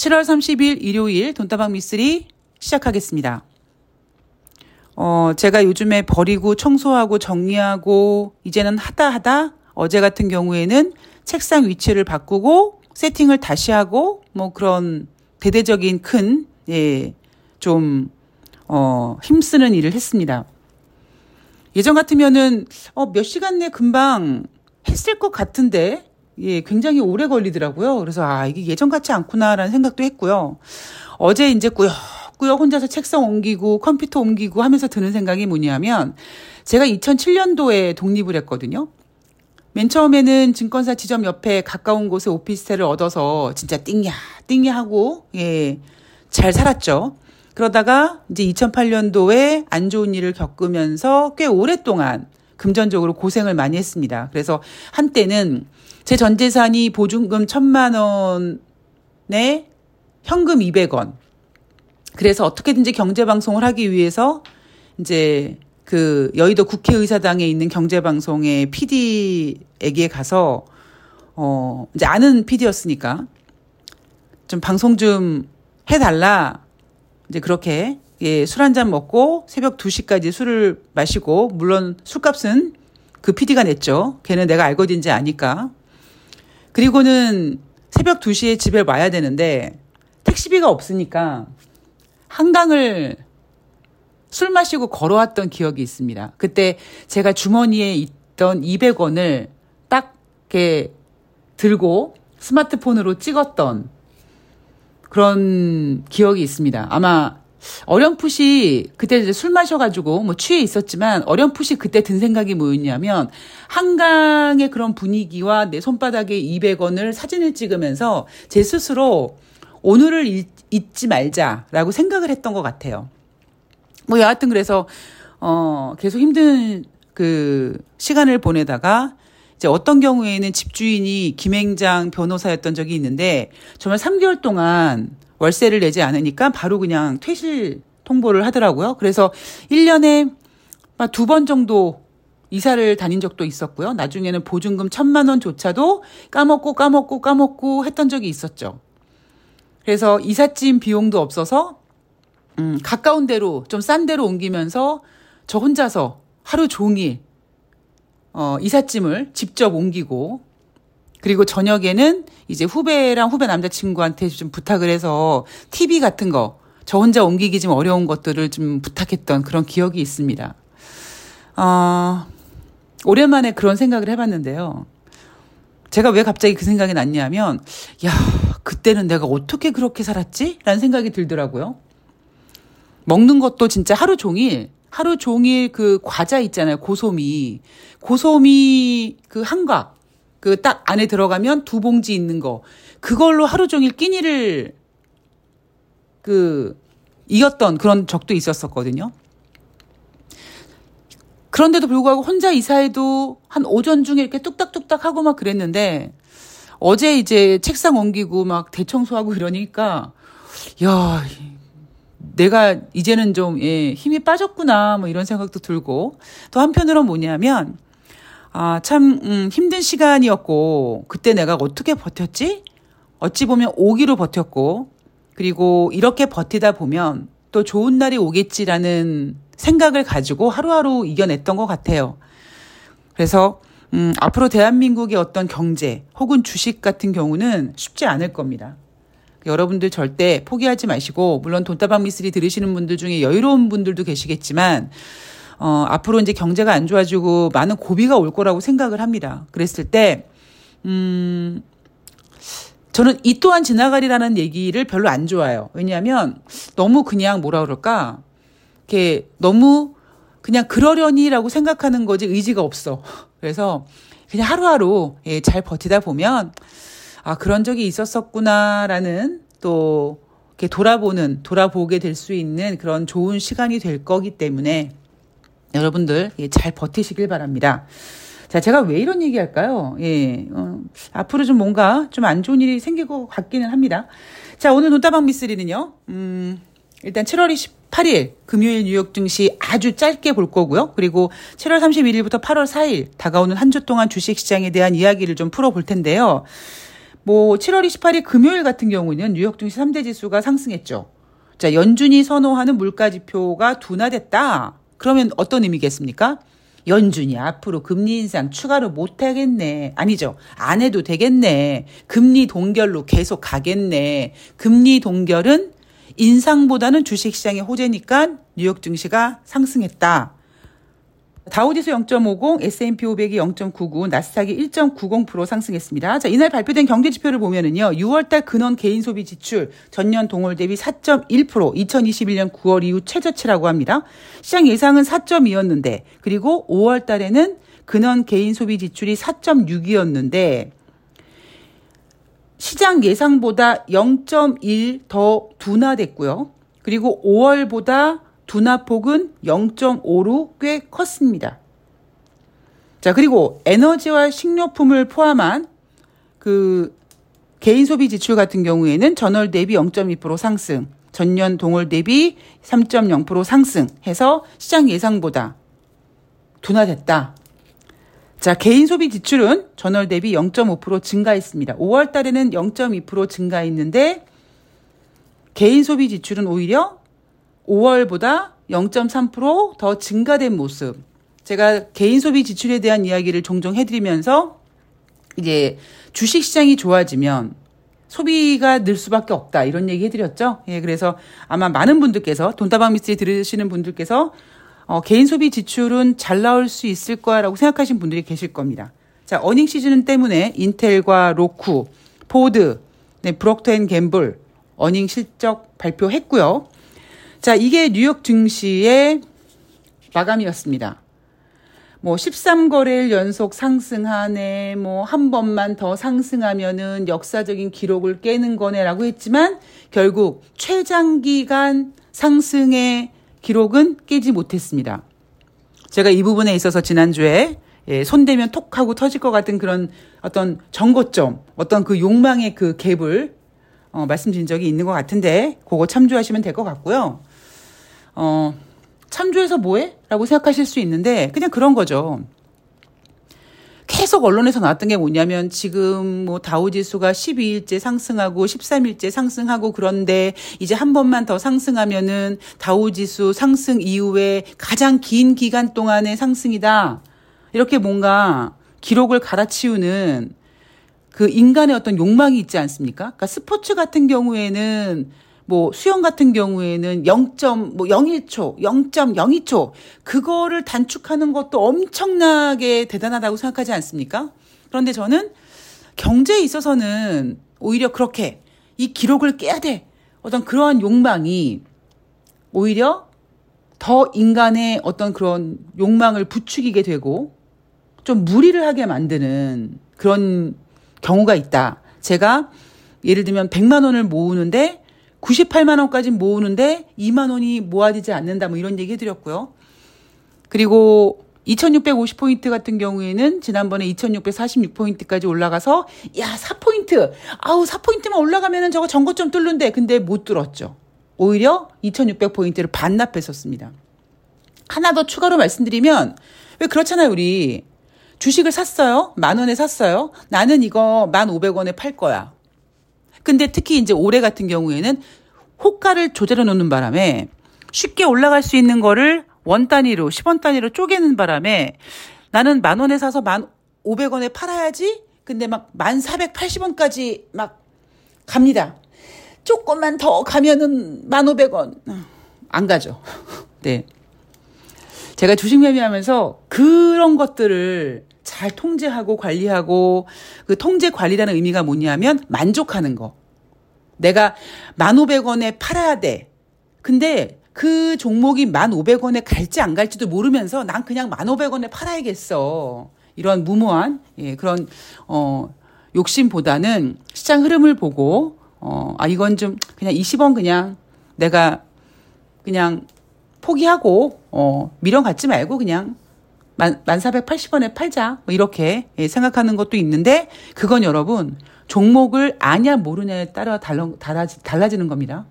7월 30일 일요일 돈다방 미쓰리 시작하겠습니다. 어, 제가 요즘에 버리고 청소하고 정리하고 이제는 하다 하다 어제 같은 경우에는 책상 위치를 바꾸고 세팅을 다시 하고 뭐 그런 대대적인 큰, 예, 좀, 어, 힘쓰는 일을 했습니다. 예전 같으면은, 어, 몇 시간 내 금방 했을 것 같은데, 예, 굉장히 오래 걸리더라고요. 그래서, 아, 이게 예전 같지 않구나라는 생각도 했고요. 어제 이제 꾸역꾸역 혼자서 책상 옮기고 컴퓨터 옮기고 하면서 드는 생각이 뭐냐면, 제가 2007년도에 독립을 했거든요. 맨 처음에는 증권사 지점 옆에 가까운 곳에 오피스텔을 얻어서 진짜 띵야, 띵야 하고, 예, 잘 살았죠. 그러다가 이제 2008년도에 안 좋은 일을 겪으면서 꽤 오랫동안 금전적으로 고생을 많이 했습니다. 그래서 한때는 제 전 재산이 보증금 1000만 원에 현금 200원. 그래서 어떻게든지 경제 방송을 하기 위해서 이제 그 여의도 국회의사당에 있는 경제 방송의 PD에게 가서 어 이제 아는 PD였으니까 좀 방송 좀 해달라 이제 그렇게 예, 술 한 잔 먹고 새벽 2시까지 술을 마시고 물론 술값은 그 PD가 냈죠. 걔는 내가 알거든지 아니까. 그리고는 새벽 2시에 집에 와야 되는데 택시비가 없으니까 한강을 술 마시고 걸어왔던 기억이 있습니다. 그때 제가 주머니에 있던 200원을 딱 이렇게 들고 스마트폰으로 찍었던 그런 기억이 있습니다. 아마 어렴풋이 그때 이제 술 마셔가지고 뭐 취해 있었지만 어렴풋이 그때 든 생각이 뭐였냐면 한강의 그런 분위기와 내 손바닥에 200원을 사진을 찍으면서 제 스스로 오늘을 잊지 말자라고 생각을 했던 것 같아요. 뭐 여하튼 그래서 어 계속 힘든 그 시간을 보내다가 이제 어떤 경우에는 집주인이 김행장 변호사였던 적이 있는데 정말 3개월 동안 월세를 내지 않으니까 바로 그냥 퇴실 통보를 하더라고요. 그래서 1년에 두 번 정도 이사를 다닌 적도 있었고요. 나중에는 보증금 천만 원조차도 까먹고 까먹고 까먹고 했던 적이 있었죠. 그래서 이삿짐 비용도 없어서 음, 가까운 데로 좀 싼 데로 옮기면서 저 혼자서 하루 종일 어, 이삿짐을 직접 옮기고 그리고 저녁에는 이제 후배랑 후배 남자친구한테 좀 부탁을 해서 TV 같은 거 저 혼자 옮기기 좀 어려운 것들을 좀 부탁했던 그런 기억이 있습니다. 어, 오랜만에 그런 생각을 해봤는데요. 제가 왜 갑자기 그 생각이 났냐면, 야, 그때는 내가 어떻게 그렇게 살았지? 라는 생각이 들더라고요. 먹는 것도 진짜 하루 종일 하루 종일 그 과자 있잖아요. 고소미. 고소미 그 한각. 그 딱 안에 들어가면 두 봉지 있는 거. 그걸로 하루 종일 끼니를 그 이겼던 그런 적도 있었었거든요. 그런데도 불구하고 혼자 이사해도 한 오전 중에 이렇게 뚝딱뚝딱 하고 막 그랬는데 어제 이제 책상 옮기고 막 대청소하고 이러니까 야, 내가 이제는 좀, 예, 힘이 빠졌구나, 뭐 이런 생각도 들고, 또 한편으로 뭐냐면, 아, 참, 음, 힘든 시간이었고, 그때 내가 어떻게 버텼지? 어찌 보면 오기로 버텼고, 그리고 이렇게 버티다 보면 또 좋은 날이 오겠지라는 생각을 가지고 하루하루 이겨냈던 것 같아요. 그래서, 음, 앞으로 대한민국의 어떤 경제 혹은 주식 같은 경우는 쉽지 않을 겁니다. 여러분들 절대 포기하지 마시고 물론 돈다방 미스리 들으시는 분들 중에 여유로운 분들도 계시겠지만 어, 앞으로 이제 경제가 안 좋아지고 많은 고비가 올 거라고 생각을 합니다. 그랬을 때 음, 저는 이 또한 지나가리라는 얘기를 별로 안 좋아해요. 왜냐하면 너무 그냥 뭐라 그럴까 이렇게 너무 그냥 그러려니라고 생각하는 거지 의지가 없어. 그래서 그냥 하루하루 예, 잘 버티다 보면 아, 그런 적이 있었었구나라는 또 이렇게 돌아보는, 돌아보게 될 수 있는 그런 좋은 시간이 될 거기 때문에 여러분들 예, 잘 버티시길 바랍니다. 자, 제가 왜 이런 얘기 할까요? 예, 어, 앞으로 좀 뭔가 좀 안 좋은 일이 생길 것 같기는 합니다. 자, 오늘 논다방 미스리는요, 음, 일단 7월 28일 금요일 뉴욕 증시 아주 짧게 볼 거고요. 그리고 7월 31일부터 8월 4일 다가오는 한 주 동안 주식 시장에 대한 이야기를 좀 풀어볼 텐데요. 뭐 7월 28일 금요일 같은 경우는 뉴욕 증시 3대 지수가 상승했죠. 자, 연준이 선호하는 물가 지표가 둔화됐다. 그러면 어떤 의미겠습니까? 연준이 앞으로 금리 인상 추가로 못 하겠네. 아니죠. 안 해도 되겠네. 금리 동결로 계속 가겠네. 금리 동결은 인상보다는 주식시장의 호재니까 뉴욕 증시가 상승했다. 다우지수 0.50, S&P 500이 0.99, 나스닥이 1.90% 상승했습니다. 자, 이날 발표된 경제 지표를 보면은요. 6월 달 근원 개인 소비 지출 전년 동월 대비 4.1%, 2021년 9월 이후 최저치라고 합니다. 시장 예상은 4.2였는데 그리고 5월 달에는 근원 개인 소비 지출이 4.6이었는데 시장 예상보다 0.1 더 둔화됐고요. 그리고 5월보다 둔화폭은 0.5로 꽤 컸습니다. 자, 그리고 에너지와 식료품을 포함한 그 개인 소비 지출 같은 경우에는 전월 대비 0.2% 상승, 전년 동월 대비 3.0% 상승해서 시장 예상보다 둔화됐다. 자, 개인 소비 지출은 전월 대비 0.5% 증가했습니다. 5월 달에는 0.2% 증가했는데 개인 소비 지출은 오히려 5월보다 0.3%더 증가된 모습. 제가 개인 소비 지출에 대한 이야기를 종종 해드리면서 이제 주식 시장이 좋아지면 소비가 늘 수밖에 없다 이런 얘기 해드렸죠. 예, 그래서 아마 많은 분들께서 돈다방 미스리 들으시는 분들께서 어, 개인 소비 지출은 잘 나올 수 있을 거야라고 생각하신 분들이 계실 겁니다. 자, earning 시즌 때문에 인텔과 로쿠, 포드, 네, Procter & Gamble earning 실적 발표했고요. 자, 이게 뉴욕 증시의 마감이었습니다. 뭐 13거래일 연속 상승하네, 뭐 한 번만 더 상승하면은 역사적인 기록을 깨는 거네라고 했지만 결국 최장기간 상승의 기록은 깨지 못했습니다. 제가 이 부분에 있어서 지난주에 예, 손대면 톡 하고 터질 것 같은 그런 어떤 정거점, 어떤 그 욕망의 그 갭을 어, 말씀드린 적이 있는 것 같은데 그거 참조하시면 될 것 같고요. 어, 참조해서 뭐해? 라고 생각하실 수 있는데 그냥 그런 거죠. 계속 언론에서 나왔던 게 뭐냐면 지금 뭐 다우지수가 12일째 상승하고 13일째 상승하고 그런데 이제 한 번만 더 상승하면은 다우지수 상승 이후에 가장 긴 기간 동안의 상승이다. 이렇게 뭔가 기록을 갈아치우는 그 인간의 어떤 욕망이 있지 않습니까? 그러니까 스포츠 같은 경우에는 뭐 수영 같은 경우에는 0.뭐 01초, 0.02초 그거를 단축하는 것도 엄청나게 대단하다고 생각하지 않습니까? 그런데 저는 경제에 있어서는 오히려 그렇게 이 기록을 깨야 돼. 어떤 그러한 욕망이 오히려 더 인간의 어떤 그런 욕망을 부추기게 되고 좀 무리를 하게 만드는 그런 경우가 있다. 제가 예를 들면 100만 원을 모으는데 98만 원까지 모으는데 2만 원이 모아지지 않는다 뭐 이런 얘기 해드렸고요. 그리고 2650포인트 같은 경우에는 지난번에 2646포인트까지 올라가서 야 4포인트 아우 4포인트만 올라가면은 저거 전고점 뚫는데 근데 못 뚫었죠. 오히려 2600포인트를 반납했었습니다. 하나 더 추가로 말씀드리면 왜 그렇잖아요 우리 주식을 샀어요 만 원에 샀어요 나는 이거 1,500원에 팔 거야 근데 특히 이제 올해 같은 경우에는 호가를 조절해 놓는 바람에 쉽게 올라갈 수 있는 거를 원 단위로 10원 단위로 쪼개는 바람에 나는 만 원에 사서 만 500원에 팔아야지. 근데 막 만 480원까지 막 갑니다. 조금만 더 가면은 만 500원. 안 가죠. 네. 제가 주식 매매하면서 그런 것들을 잘 통제하고 관리하고 그 통제 관리라는 의미가 뭐냐면 만족하는 거. 내가 1,500원에 팔아야 돼. 근데 그 종목이 1,500원에 갈지 안 갈지도 모르면서 난 그냥 1,500원에 팔아야겠어. 이런 무모한 예, 그런 어 욕심보다는 시장 흐름을 보고 어 아 이건 좀 그냥 20원 그냥 내가 그냥 포기하고 어 미련 갖지 말고 그냥 만, 1480원에 팔자. 뭐 이렇게 예, 생각하는 것도 있는데 그건 여러분 종목을 아냐 모르냐에 따라 달라, 달라지, 달라지는 겁니다.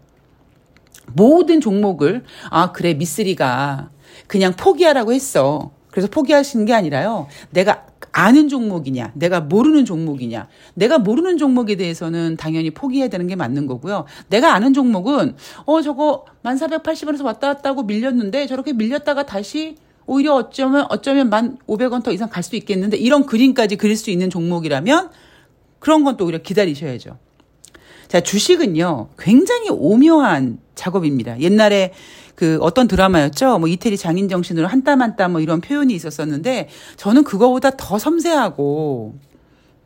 모든 종목을 아 그래 미쓰리가 그냥 포기하라고 했어. 그래서 포기하시는 게 아니라요. 내가 아는 종목이냐, 내가 모르는 종목이냐. 내가 모르는 종목에 대해서는 당연히 포기해야 되는 게 맞는 거고요. 내가 아는 종목은, 어, 저거 1480원에서 왔다 갔다 하고 밀렸는데 저렇게 밀렸다가 다시 오히려 어쩌면, 어쩌면 1,500원 더 이상 갈 수 있겠는데 이런 그림까지 그릴 수 있는 종목이라면 그런 건 또 오히려 기다리셔야죠. 자, 주식은요, 굉장히 오묘한 작업입니다. 옛날에 그 어떤 드라마였죠? 뭐 이태리 장인 정신으로 한 땀 한 땀 뭐 이런 표현이 있었었는데 저는 그거보다 더 섬세하고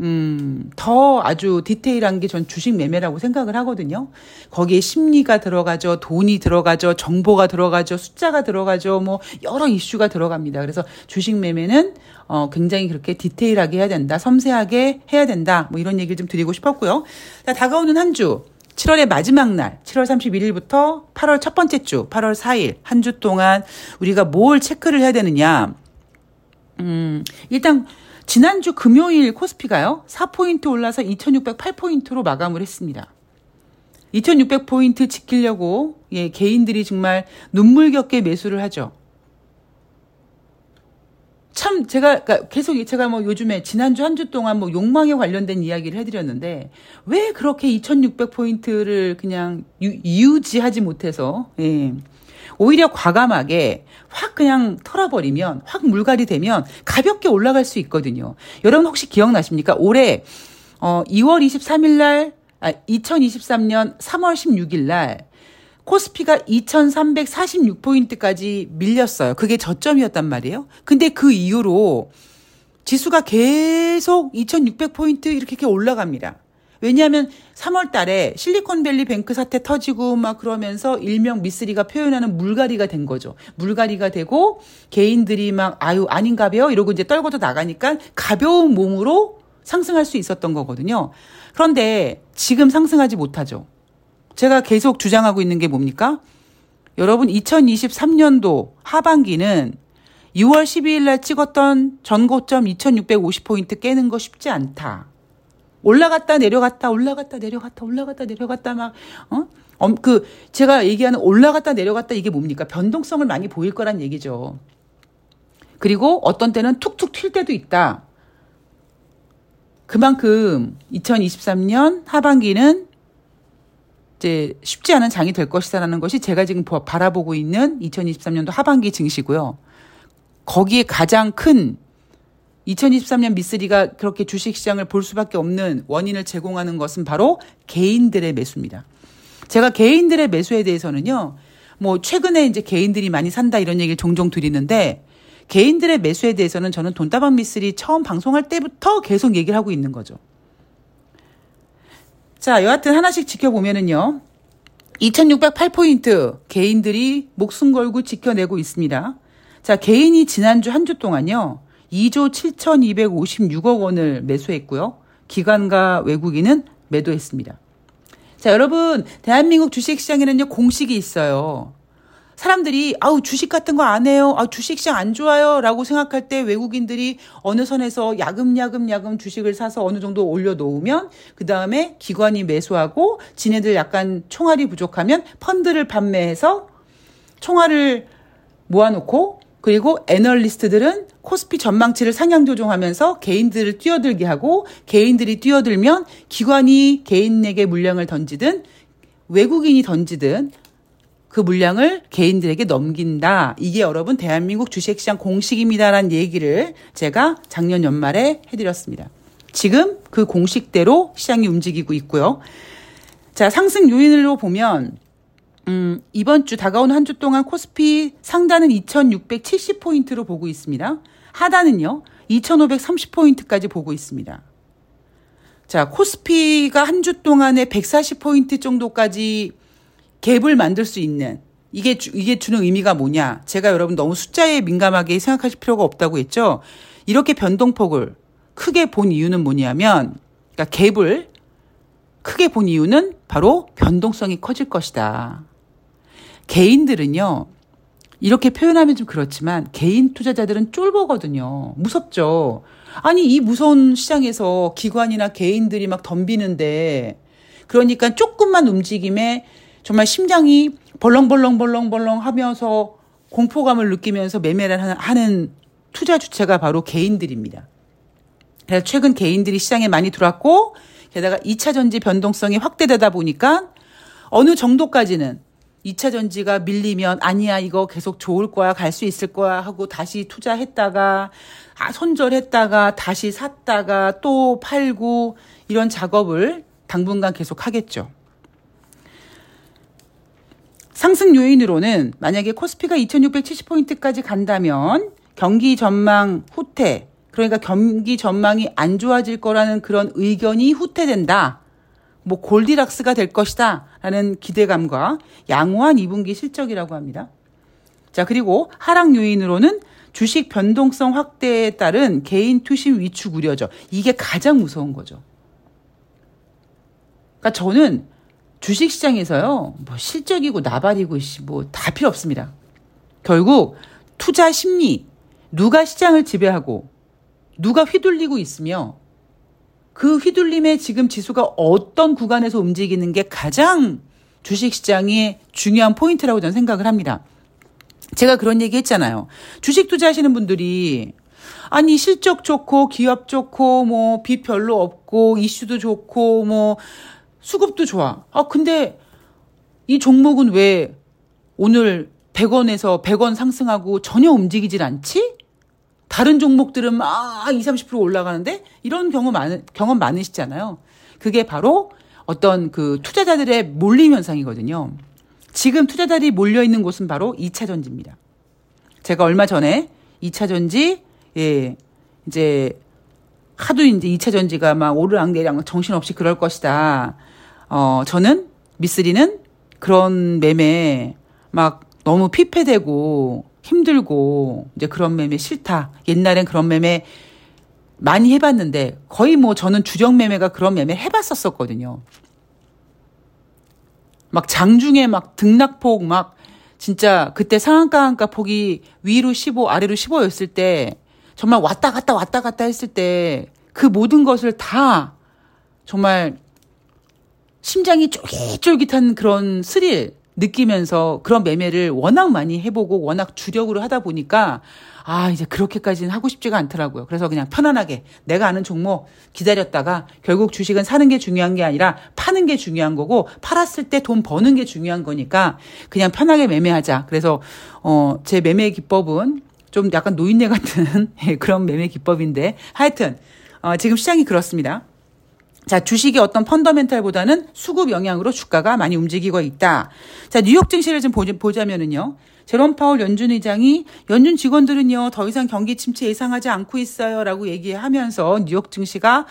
음, 더 아주 디테일한 게 전 주식 매매라고 생각을 하거든요. 거기에 심리가 들어가죠. 돈이 들어가죠. 정보가 들어가죠. 숫자가 들어가죠. 뭐 여러 이슈가 들어갑니다. 그래서 주식 매매는 어, 굉장히 그렇게 디테일하게 해야 된다. 섬세하게 해야 된다. 뭐 이런 얘기를 좀 드리고 싶었고요. 자, 다가오는 한 주. 7월의 마지막 날, 7월 31일부터 8월 첫 번째 주, 8월 4일, 한 주 동안 우리가 뭘 체크를 해야 되느냐. 음, 일단, 지난주 금요일 코스피가요, 4포인트 올라서 2608포인트로 마감을 했습니다. 2600포인트 지키려고, 예, 개인들이 정말 눈물겹게 매수를 하죠. 참 제가 그러니까 계속 제가 뭐 요즘에 지난주 한 주 동안 뭐 욕망에 관련된 이야기를 해드렸는데 왜 그렇게 2,600 포인트를 그냥 유, 지하지 못해서 예. 오히려 과감하게 확 그냥 털어버리면 확 물갈이 되면 가볍게 올라갈 수 있거든요. 여러분 혹시 기억나십니까? 올해 어 2월 23일 날 아, 2023년 3월 16일 날 코스피가 2346포인트까지 밀렸어요. 그게 저점이었단 말이에요. 근데 그 이후로 지수가 계속 2600포인트 이렇게, 이렇게 올라갑니다. 왜냐하면 3월 달에 실리콘밸리 뱅크 사태 터지고 막 그러면서 일명 미쓰리가 표현하는 물갈이가 된 거죠. 물갈이가 되고 개인들이 막 아유 아닌가벼 이러고 이제 떨고도 나가니까 가벼운 몸으로 상승할 수 있었던 거거든요. 그런데 지금 상승하지 못하죠. 제가 계속 주장하고 있는 게 뭡니까? 여러분 2023년도 하반기는 6월 12일 날 찍었던 전고점 2650포인트 깨는 거 쉽지 않다. 올라갔다 내려갔다 올라갔다 내려갔다 올라갔다 내려갔다 막 어? 그 제가 얘기하는 올라갔다 내려갔다 이게 뭡니까? 변동성을 많이 보일 거란 얘기죠. 그리고 어떤 때는 툭툭 튈 때도 있다. 그만큼 2023년 하반기는 이제 쉽지 않은 장이 될 것이다라는 것이 제가 지금 바라보고 있는 2023년도 하반기 증시고요. 거기에 가장 큰 2023년 미쓰리가 그렇게 주식시장을 볼 수밖에 없는 원인을 제공하는 것은 바로 개인들의 매수입니다. 제가 개인들의 매수에 대해서는요, 뭐 최근에 이제 개인들이 많이 산다 이런 얘기를 종종 드리는데 개인들의 매수에 대해서는 저는 돈다방 미쓰리 처음 방송할 때부터 계속 얘기를 하고 있는 거죠. 자, 여하튼 하나씩 지켜보면은요. 2608포인트 개인들이 목숨 걸고 지켜내고 있습니다. 자, 개인이 지난주 한 주 동안요. 2조 7256억 원을 매수했고요. 기관과 외국인은 매도했습니다. 자, 여러분, 대한민국 주식시장에는요, 공식이 있어요. 사람들이 아우 주식 같은 거 안 해요. 아 주식시장 안 좋아요 라고 생각할 때 외국인들이 어느 선에서 야금야금 야금 주식을 사서 어느 정도 올려 놓으면 그 다음에 기관이 매수하고 지네들 약간 총알이 부족하면 펀드를 판매해서 총알을 모아 놓고 그리고 애널리스트들은 코스피 전망치를 상향 조정하면서 개인들을 뛰어들게 하고 개인들이 뛰어들면 기관이 개인에게 물량을 던지든 외국인이 던지든 그 물량을 개인들에게 넘긴다. 이게 여러분 대한민국 주식시장 공식입니다라는 얘기를 제가 작년 연말에 해드렸습니다. 지금 그 공식대로 시장이 움직이고 있고요. 자, 상승 요인으로 보면 음, 이번 주 다가온 한 주 동안 코스피 상단은 2670포인트로 보고 있습니다. 하단은요, 2530포인트까지 보고 있습니다. 자, 코스피가 한 주 동안에 140포인트 정도까지 갭을 만들 수 있는 이게 주, 이게 주는 의미가 뭐냐? 제가 여러분 너무 숫자에 민감하게 생각하실 필요가 없다고 했죠. 이렇게 변동폭을 크게 본 이유는 뭐냐면 그러니까 갭을 크게 본 이유는 바로 변동성이 커질 것이다. 개인들은요. 이렇게 표현하면 좀 그렇지만 개인 투자자들은 쫄보거든요. 무섭죠. 아니 이 무서운 시장에서 기관이나 개인들이 막 덤비는데 그러니까 조금만 움직임에 정말 심장이 벌렁벌렁벌렁벌렁 하면서 공포감을 느끼면서 매매를 하는 투자 주체가 바로 개인들입니다. 그래서 최근 개인들이 시장에 많이 들어왔고 게다가 2차 전지 변동성이 확대되다 보니까 어느 정도까지는 2차 전지가 밀리면 아니야 이거 계속 좋을 거야 갈 수 있을 거야 하고 다시 투자했다가 아, 손절했다가 다시 샀다가 또 팔고 이런 작업을 당분간 계속 하겠죠. 상승 요인으로는 만약에 코스피가 2670포인트까지 간다면 경기 전망 후퇴, 그러니까 경기 전망이 안 좋아질 거라는 그런 의견이 후퇴된다. 뭐 골디락스가 될 것이다. 라는 기대감과 양호한 2분기 실적이라고 합니다. 자, 그리고 하락 요인으로는 주식 변동성 확대에 따른 개인 투심 위축 우려죠. 이게 가장 무서운 거죠. 그러니까 저는 주식 시장에서요, 뭐 실적이고 나발이고 뭐 다 필요 없습니다. 결국 투자 심리, 누가 시장을 지배하고 누가 휘둘리고 있으며 그 휘둘림에 지금 지수가 어떤 구간에서 움직이는 게 가장 주식 시장의 중요한 포인트라고 저는 생각을 합니다. 제가 그런 얘기 했잖아요. 주식 투자하시는 분들이 아니 실적 좋고 기업 좋고 뭐 빚 별로 없고 이슈도 좋고 뭐 수급도 좋아. 아 근데 이 종목은 왜 오늘 100원에서 100원 상승하고 전혀 움직이질 않지? 다른 종목들은 막 20, 30% 올라가는데 이런 경험 많, 경험 많으시잖아요. 그게 바로 어떤 그 투자자들의 몰림 현상이거든요. 지금 투자자들이 몰려 있는 곳은 바로 2차 전지입니다. 제가 얼마 전에 2차 전지, 예, 이제 하도 이제 2차 전지가 막 오르락내리락 정신없이 그럴 것이다. 어, 저는 미쓰리는 그런 매매 막 너무 피폐되고 힘들고 이제 그런 매매 싫다. 옛날엔 그런 매매 많이 해봤는데 거의 뭐 저는 주력 매매가 그런 매매 해봤었었거든요. 막 장중에 막 등락폭 막 진짜 그때 상한가 한가 폭이 위로 15 아래로 15였을 때 정말 왔다 갔다 왔다 갔다 했을 때 그 모든 것을 다 정말 심장이 쫄깃쫄깃한 그런 스릴 느끼면서 그런 매매를 워낙 많이 해보고 워낙 주력으로 하다 보니까 아, 이제 그렇게까지는 하고 싶지가 않더라고요. 그래서 그냥 편안하게 내가 아는 종목 기다렸다가 결국 주식은 사는 게 중요한 게 아니라 파는 게 중요한 거고 팔았을 때 돈 버는 게 중요한 거니까 그냥 편하게 매매하자. 그래서 어, 제 매매 기법은 좀 약간 노인네 같은 그런 매매 기법인데 하여튼 어, 지금 시장이 그렇습니다. 자, 주식의 어떤 펀더멘탈보다는 수급 영향으로 주가가 많이 움직이고 있다. 자, 뉴욕 증시를 좀 보자 면은요. 제롬 파월 연준 의장이 연준 직원들은요, 더 이상 경기 침체 예상하지 않고 있어요. 라고 얘기하면서 뉴욕 증시가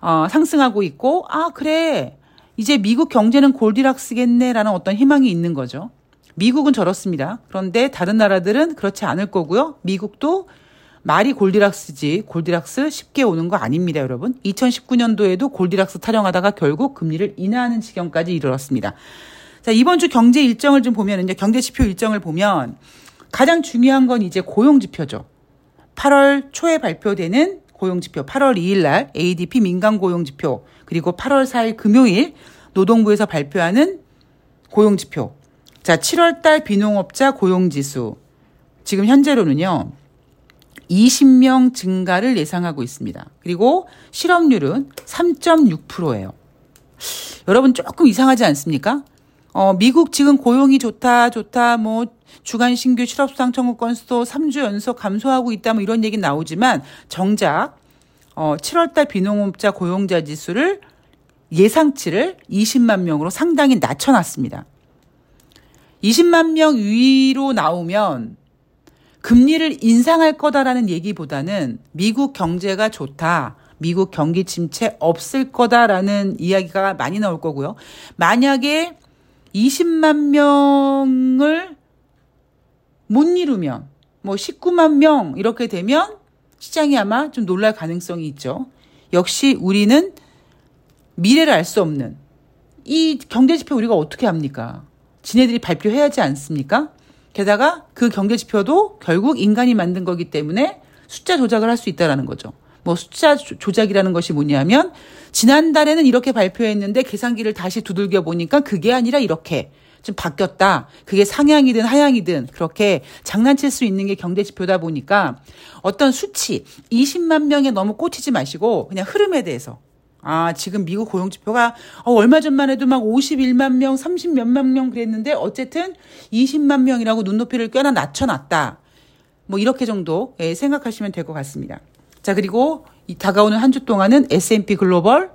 어, 상승하고 있고, 아, 그래. 이제 미국 경제는 골디락스겠네. 라는 어떤 희망이 있는 거죠. 미국은 저렇습니다. 그런데 다른 나라들은 그렇지 않을 거고요. 미국도 말이 골디락스지 골디락스 쉽게 오는 거 아닙니다, 여러분. 2019년도에도 골디락스 타령하다가 결국 금리를 인하하는 지경까지 이르렀습니다. 자, 이번 주 경제 일정을 좀 보면 이제 경제 지표 일정을 보면 가장 중요한 건 이제 고용 지표죠. 8월 초에 발표되는 고용 지표, 8월 2일 날 ADP 민간 고용 지표, 그리고 8월 4일 금요일 노동부에서 발표하는 고용 지표. 자, 7월 달 비농업자 고용 지수. 지금 현재로는요. 20명 증가를 예상하고 있습니다. 그리고 실업률은 3.6%예요. 여러분 조금 이상하지 않습니까? 어, 미국 지금 고용이 좋다, 좋다, 뭐, 주간 신규 실업수당 청구 건수도 3주 연속 감소하고 있다, 뭐 이런 얘기 나오지만, 정작, 어, 7월달 비농업자 고용자 지수를 예상치를 20만 명으로 상당히 낮춰놨습니다. 20만 명 위로 나오면 금리를 인상할 거다라는 얘기보다는 미국 경제가 좋다. 미국 경기 침체 없을 거다라는 이야기가 많이 나올 거고요. 만약에 20만 명을 못 이루면 뭐 19만 명 이렇게 되면 시장이 아마 좀 놀랄 가능성이 있죠. 역시 우리는 미래를 알 수 없는 이 경제 지표 우리가 어떻게 합니까? 지네들이 발표해야 하지 않습니까? 게다가 그 경제 지표도 결국 인간이 만든 거기 때문에 숫자 조작을 할 수 있다라는 거죠. 뭐 숫자 조작이라는 것이 뭐냐면 지난달에는 이렇게 발표했는데 계산기를 다시 두들겨 보니까 그게 아니라 이렇게 좀 바뀌었다. 그게 상향이든 하향이든 그렇게 장난칠 수 있는 게 경제 지표다 보니까 어떤 수치 20만 명에 너무 꽂히지 마시고 그냥 흐름에 대해서 아, 지금 미국 고용 지표가 어, 얼마 전만 해도 막 51만 명, 30 몇만 명 그랬는데 어쨌든 20만 명이라고 눈높이를 꽤나 낮춰놨다. 뭐 이렇게 정도 예, 생각하시면 될 것 같습니다. 자, 그리고 이 다가오는 한 주 동안은 S&P 글로벌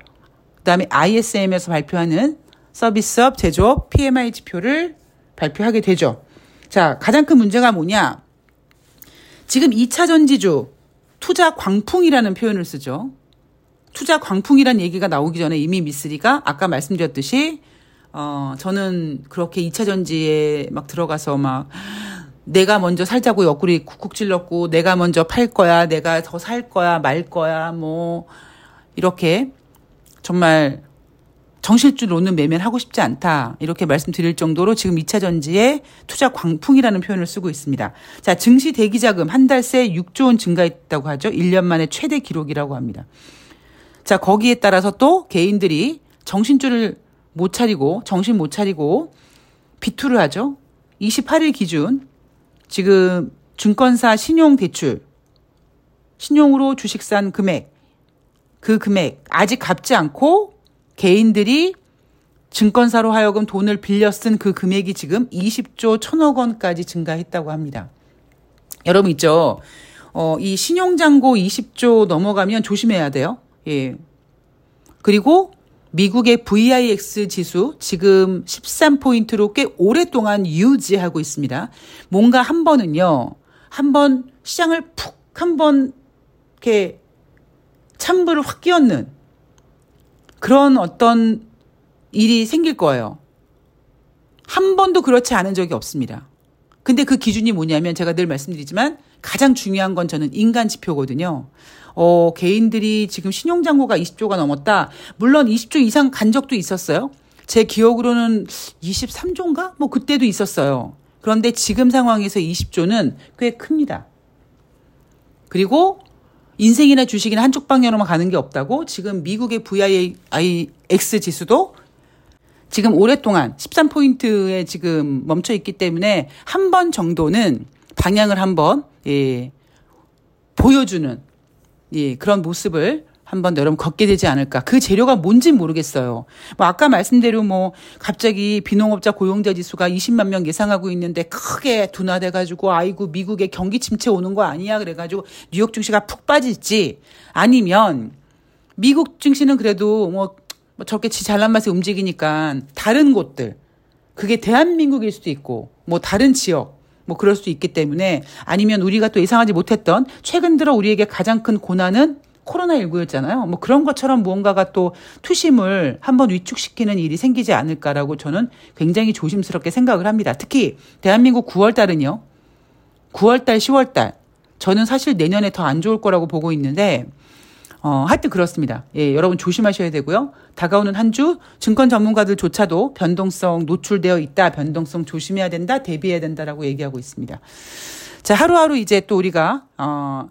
그다음에 ISM에서 발표하는 서비스업, 제조업, PMI 지표를 발표하게 되죠. 자, 가장 큰 문제가 뭐냐? 지금 2차 전지주 투자 광풍이라는 표현을 쓰죠. 투자 광풍이란 얘기가 나오기 전에 이미 미쓰리가 아까 말씀드렸듯이 어 저는 그렇게 2차 전지에 막 들어가서 막 내가 먼저 살자고 옆구리 쿡쿡 찔렀고 내가 먼저 팔 거야 내가 더 살 거야 말 거야 뭐 이렇게 정말 정실줄 놓는 매매를 하고 싶지 않다. 이렇게 말씀드릴 정도로 지금 2차 전지에 투자 광풍이라는 표현을 쓰고 있습니다. 자, 증시 대기 자금 한 달 새 6조 원 증가했다고 하죠. 1년 만에 최대 기록이라고 합니다. 자, 거기에 따라서 또 개인들이 정신줄을 못 차리고 정신 못 차리고 비투를 하죠. 28일 기준 지금 증권사 신용 대출 신용으로 주식 산 금액 그 금액 아직 갚지 않고 개인들이 증권사로 하여금 돈을 빌려 쓴 그 금액이 지금 20조 1천억 원까지 증가했다고 합니다. 여러분 있죠? 어, 이 신용잔고 20조 넘어가면 조심해야 돼요. 예. 그리고 미국의 VIX 지수 지금 13포인트로 꽤 오랫동안 유지하고 있습니다. 뭔가 한 번은요, 한 번 시장을 푹 한 번 이렇게 찬불을 확 끼얹는 그런 어떤 일이 생길 거예요. 한 번도 그렇지 않은 적이 없습니다. 근데 그 기준이 뭐냐면 제가 늘 말씀드리지만 가장 중요한 건 저는 인간 지표거든요. 어, 개인들이 지금 신용잔고가 20조가 넘었다. 물론 20조 이상 간 적도 있었어요. 제 기억으로는 23조인가? 뭐 그때도 있었어요. 그런데 지금 상황에서 20조는 꽤 큽니다. 그리고 인생이나 주식이나 한쪽 방향으로만 가는 게 없다고 지금 미국의 VIX 지수도 지금 오랫동안 13포인트에 지금 멈춰 있기 때문에 한 번 정도는 방향을 한번 예, 보여주는 예, 그런 모습을 한번 여러분 걷게 되지 않을까. 그 재료가 뭔진 모르겠어요. 뭐 아까 말씀대로 뭐 갑자기 비농업자 고용자 지수가 20만 명 예상하고 있는데 크게 둔화돼 가지고 아이고 미국에 경기 침체 오는 거 아니야 그래 가지고 뉴욕 증시가 푹 빠질지 아니면 미국 증시는 그래도 뭐, 뭐 저렇게 지 잘난 맛에 움직이니까 다른 곳들 그게 대한민국일 수도 있고 뭐 다른 지역 뭐 그럴 수도 있기 때문에 아니면 우리가 또 예상하지 못했던 최근 들어 우리에게 가장 큰 고난은 코로나19였잖아요. 뭐 그런 것처럼 무언가가 또 투심을 한번 위축시키는 일이 생기지 않을까라고 저는 굉장히 조심스럽게 생각을 합니다. 특히 대한민국 9월 달은요. 9월 달, 10월 달. 저는 사실 내년에 더 안 좋을 거라고 보고 있는데 어, 하여튼 그렇습니다. 예, 여러분 조심하셔야 되고요. 다가오는 한 주 증권 전문가들조차도 변동성 노출되어 있다. 변동성 조심해야 된다. 대비해야 된다라고 얘기하고 있습니다. 자, 하루하루 이제 또 우리가 어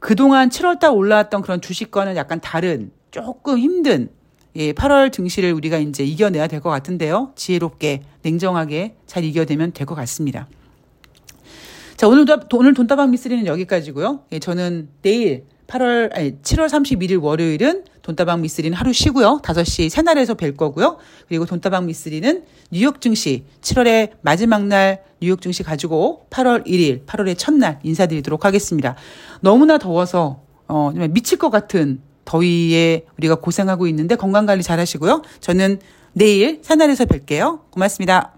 그동안 7월달 올라왔던 그런 주식과는 약간 다른 조금 힘든 예, 8월 증시를 우리가 이제 이겨내야 될 것 같은데요. 지혜롭게 냉정하게 잘 이겨내면 될 것 같습니다. 자, 오늘 오늘 돈다방 미스리는 여기까지고요. 예, 저는 내일 8월 아니 7월 31일 월요일은 돈다방 미스리는 하루 쉬고요. 5시 새날에서 뵐 거고요. 그리고 돈다방 미스리는 뉴욕 증시 7월의 마지막 날 뉴욕 증시 가지고 8월 1일, 8월의 첫날 인사드리도록 하겠습니다. 너무나 더워서 어 미칠 것 같은 더위에 우리가 고생하고 있는데 건강 관리 잘 하시고요. 저는 내일 새날에서 뵐게요. 고맙습니다.